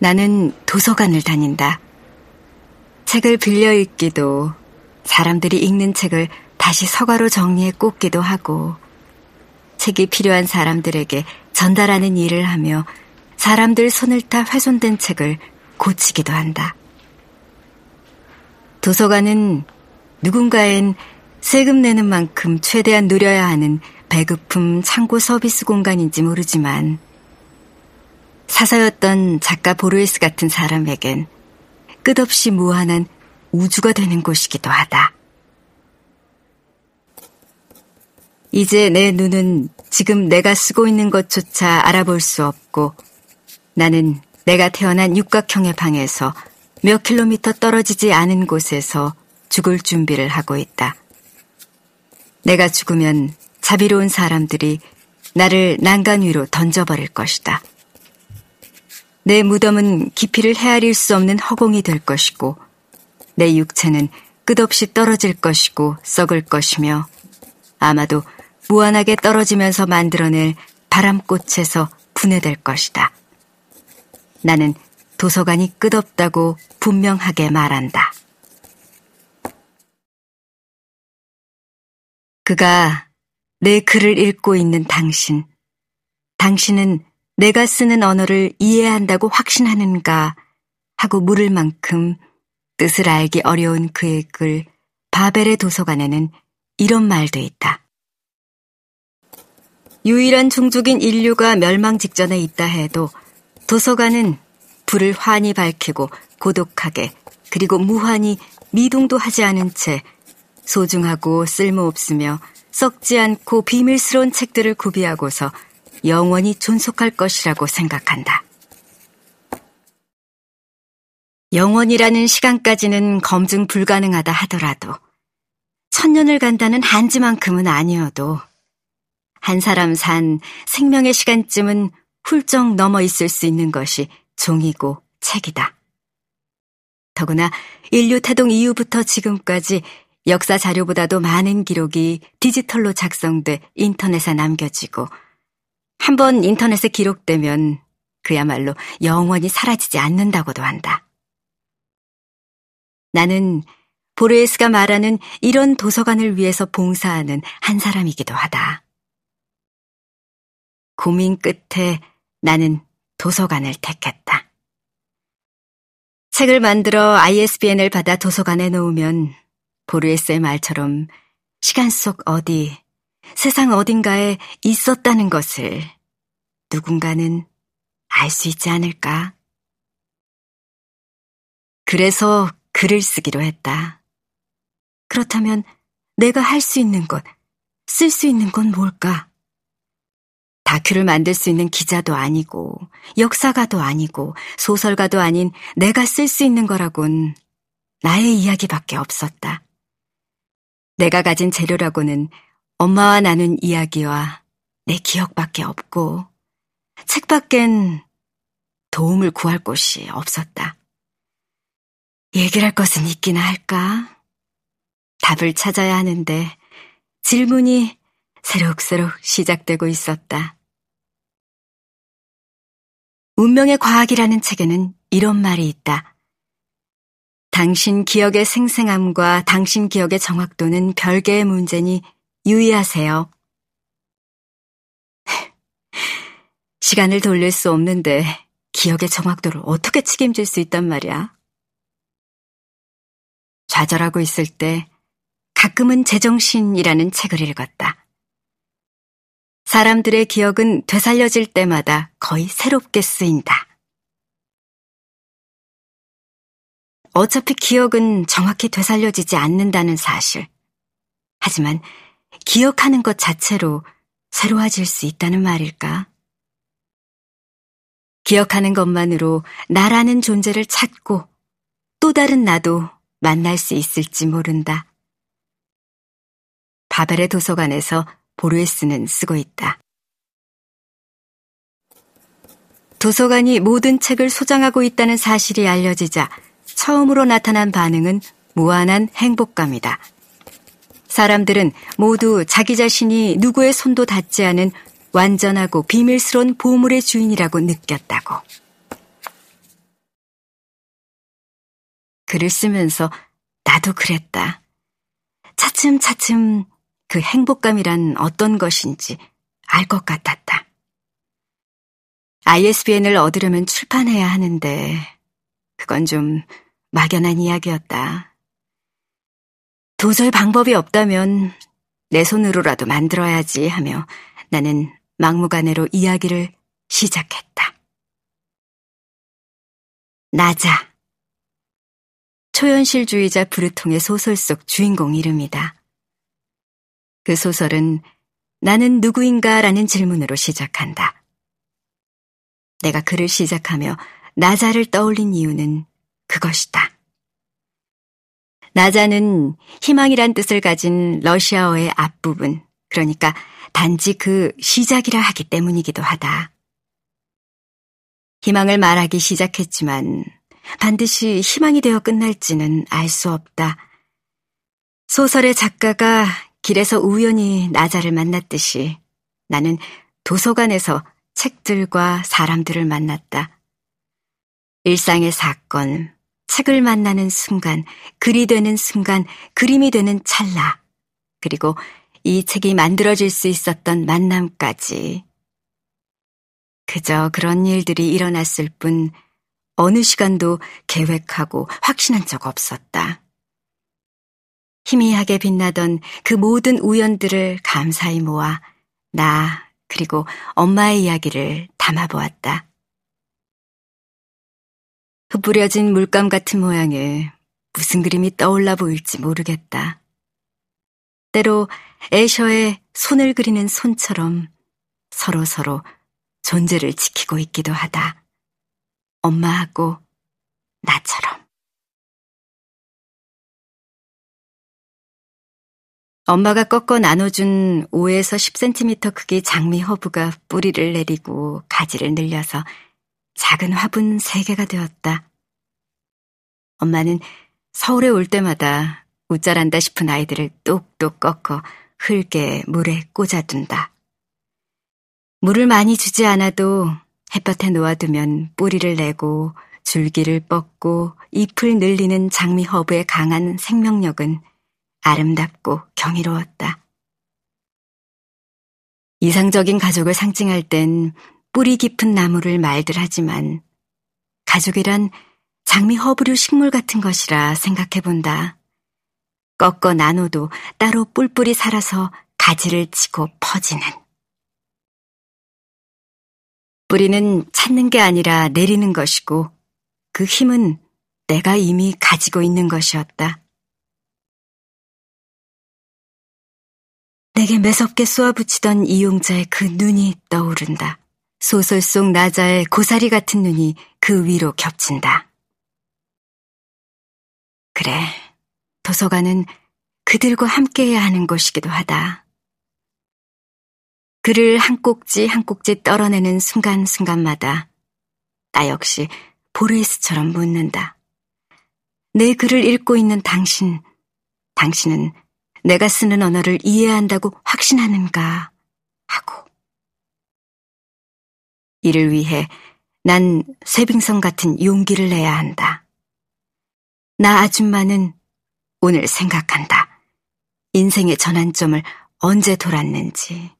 나는 도서관을 다닌다. 책을 빌려 읽기도, 사람들이 읽는 책을 다시 서가로 정리해 꽂기도 하고, 책이 필요한 사람들에게 전달하는 일을 하며 사람들 손을 타 훼손된 책을 고치기도 한다. 도서관은 누군가엔 세금 내는 만큼 최대한 누려야 하는 배급품 창고 서비스 공간인지 모르지만 사서였던 작가 보르에스 같은 사람에겐 끝없이 무한한 우주가 되는 곳이기도 하다. 이제 내 눈은 지금 내가 쓰고 있는 것조차 알아볼 수 없고 나는 내가 태어난 육각형의 방에서 몇 킬로미터 떨어지지 않은 곳에서 죽을 준비를 하고 있다. 내가 죽으면 자비로운 사람들이 나를 난간 위로 던져버릴 것이다. 내 무덤은 깊이를 헤아릴 수 없는 허공이 될 것이고 내 육체는 끝없이 떨어질 것이고 썩을 것이며 아마도 무한하게 떨어지면서 만들어낼 바람꽃에서 분해될 것이다. 나는 도서관이 끝없다고 분명하게 말한다. 그가 내 글을 읽고 있는 당신. 당신은 내가 쓰는 언어를 이해한다고 확신하는가 하고 물을 만큼 뜻을 알기 어려운 그의 글 바벨의 도서관에는 이런 말도 있다. 유일한 종족인 인류가 멸망 직전에 있다 해도 도서관은 불을 환히 밝히고 고독하게 그리고 무한히 미동도 하지 않은 채 소중하고 쓸모없으며 썩지 않고 비밀스러운 책들을 구비하고서 영원히 존속할 것이라고 생각한다. 영원이라는 시간까지는 검증 불가능하다 하더라도 천년을 간다는 한지만큼은 아니어도 한 사람 산 생명의 시간쯤은 훌쩍 넘어 있을 수 있는 것이 종이고 책이다. 더구나 인류 태동 이후부터 지금까지 역사 자료보다도 많은 기록이 디지털로 작성돼 인터넷에 남겨지고 한 번 인터넷에 기록되면 그야말로 영원히 사라지지 않는다고도 한다. 나는 보르에스가 말하는 이런 도서관을 위해서 봉사하는 한 사람이기도 하다. 고민 끝에 나는 도서관을 택했다. 책을 만들어 ISBN을 받아 도서관에 놓으면 보르에스의 말처럼 시간 속 어디, 세상 어딘가에 있었다는 것을 누군가는 알 수 있지 않을까? 그래서 글을 쓰기로 했다. 그렇다면 내가 할 수 있는 것, 쓸 수 있는 건 뭘까? 다큐를 만들 수 있는 기자도 아니고, 역사가도 아니고, 소설가도 아닌 내가 쓸 수 있는 거라곤 나의 이야기밖에 없었다. 내가 가진 재료라고는 엄마와 나눈 이야기와 내 기억밖에 없고 책 밖엔 도움을 구할 곳이 없었다. 얘기를 할 것은 있기나 할까? 답을 찾아야 하는데 질문이 새록새록 시작되고 있었다. 운명의 과학이라는 책에는 이런 말이 있다. 당신 기억의 생생함과 당신 기억의 정확도는 별개의 문제니 유의하세요. 시간을 돌릴 수 없는데 기억의 정확도를 어떻게 책임질 수 있단 말이야? 좌절하고 있을 때 가끔은 제정신이라는 책을 읽었다. 사람들의 기억은 되살려질 때마다 거의 새롭게 쓰인다. 어차피 기억은 정확히 되살려지지 않는다는 사실. 하지만 기억하는 것 자체로 새로워질 수 있다는 말일까? 기억하는 것만으로 나라는 존재를 찾고 또 다른 나도 만날 수 있을지 모른다. 바벨의 도서관에서 보르에스는 쓰고 있다. 도서관이 모든 책을 소장하고 있다는 사실이 알려지자 처음으로 나타난 반응은 무한한 행복감이다. 사람들은 모두 자기 자신이 누구의 손도 닿지 않은 완전하고 비밀스러운 보물의 주인이라고 느꼈다고. 글을 쓰면서 나도 그랬다. 차츰차츰 그 행복감이란 어떤 것인지 알 것 같았다. ISBN을 얻으려면 출판해야 하는데 그건 좀 막연한 이야기였다. 도저히 방법이 없다면 내 손으로라도 만들어야지 하며 나는 막무가내로 이야기를 시작했다. 나자. 초현실주의자 브루통의 소설 속 주인공 이름이다. 그 소설은 나는 누구인가 라는 질문으로 시작한다. 내가 글을 시작하며 나자를 떠올린 이유는 그것이다. 나자는 희망이란 뜻을 가진 러시아어의 앞부분, 그러니까 단지 그 시작이라 하기 때문이기도 하다. 희망을 말하기 시작했지만 반드시 희망이 되어 끝날지는 알 수 없다. 소설의 작가가 길에서 우연히 나자를 만났듯이 나는 도서관에서 책들과 사람들을 만났다. 일상의 사건, 책을 만나는 순간, 글이 되는 순간, 그림이 되는 찰나, 그리고 이 책이 만들어질 수 있었던 만남까지. 그저 그런 일들이 일어났을 뿐 어느 시간도 계획하고 확신한 적 없었다. 희미하게 빛나던 그 모든 우연들을 감사히 모아 나 그리고 엄마의 이야기를 담아보았다. 흩뿌려진 물감 같은 모양의 무슨 그림이 떠올라 보일지 모르겠다. 때로 애셔의 손을 그리는 손처럼 서로 서로 존재를 지키고 있기도 하다. 엄마하고 나처럼. 엄마가 꺾어 나눠준 5에서 10cm 크기 장미 허브가 뿌리를 내리고 가지를 늘려서 작은 화분 3개가 되었다. 엄마는 서울에 올 때마다 웃자란다 싶은 아이들을 똑똑 꺾어 흙에 물에 꽂아둔다. 물을 많이 주지 않아도 햇볕에 놓아두면 뿌리를 내고 줄기를 뻗고 잎을 늘리는 장미 허브의 강한 생명력은 아름답고 경이로웠다. 이상적인 가족을 상징할 땐 뿌리 깊은 나무를 말들 하지만 가족이란 장미 허브류 식물 같은 것이라 생각해 본다. 꺾어 나눠도 따로 뿔뿔이 살아서 가지를 치고 퍼지는. 뿌리는 찾는 게 아니라 내리는 것이고 그 힘은 내가 이미 가지고 있는 것이었다. 내게 매섭게 쏘아붙이던 이용자의 그 눈이 떠오른다. 소설 속 나자의 고사리 같은 눈이 그 위로 겹친다. 그래, 도서관은 그들과 함께해야 하는 곳이기도 하다. 글을 한 꼭지 한 꼭지 떨어내는 순간순간마다 나 역시 보르이스처럼 묻는다. 내 글을 읽고 있는 당신, 당신은 내가 쓰는 언어를 이해한다고 확신하는가 하고. 이를 위해 난 쇠빙선 같은 용기를 내야 한다. 나 아줌마는 오늘 생각한다. 인생의 전환점을 언제 돌았는지,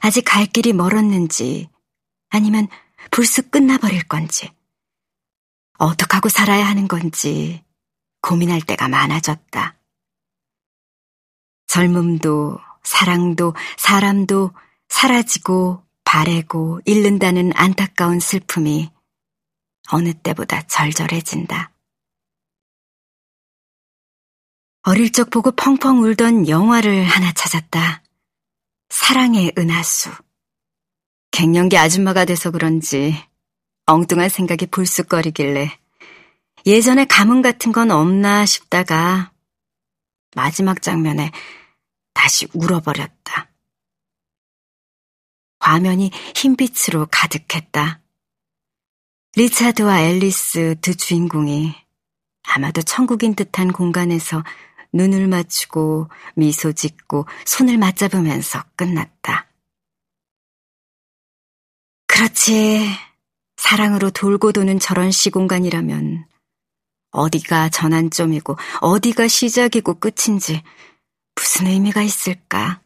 아직 갈 길이 멀었는지, 아니면 불쑥 끝나버릴 건지, 어떡 하고 살아야 하는 건지 고민할 때가 많아졌다. 젊음도, 사랑도, 사람도 사라지고 바래고 잃는다는 안타까운 슬픔이 어느 때보다 절절해진다. 어릴 적 보고 펑펑 울던 영화를 하나 찾았다. 사랑의 은하수. 갱년기 아줌마가 돼서 그런지 엉뚱한 생각이 불쑥거리길래 예전에 가문 같은 건 없나 싶다가 마지막 장면에 다시 울어버렸다. 화면이 흰빛으로 가득했다. 리차드와 앨리스 두 주인공이 아마도 천국인 듯한 공간에서 눈을 맞추고 미소 짓고 손을 맞잡으면서 끝났다. 그렇지. 사랑으로 돌고 도는 저런 시공간이라면 어디가 전환점이고 어디가 시작이고 끝인지 무슨 의미가 있을까?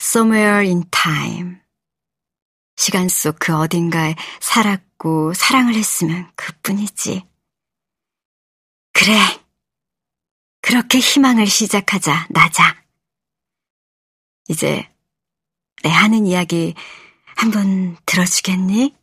Somewhere in time. 시간 속 그 어딘가에 살았고 사랑을 했으면 그뿐이지. 그래. 그렇게 희망을 시작하자, 나자. 이제 내 하는 이야기 한번 들어주겠니?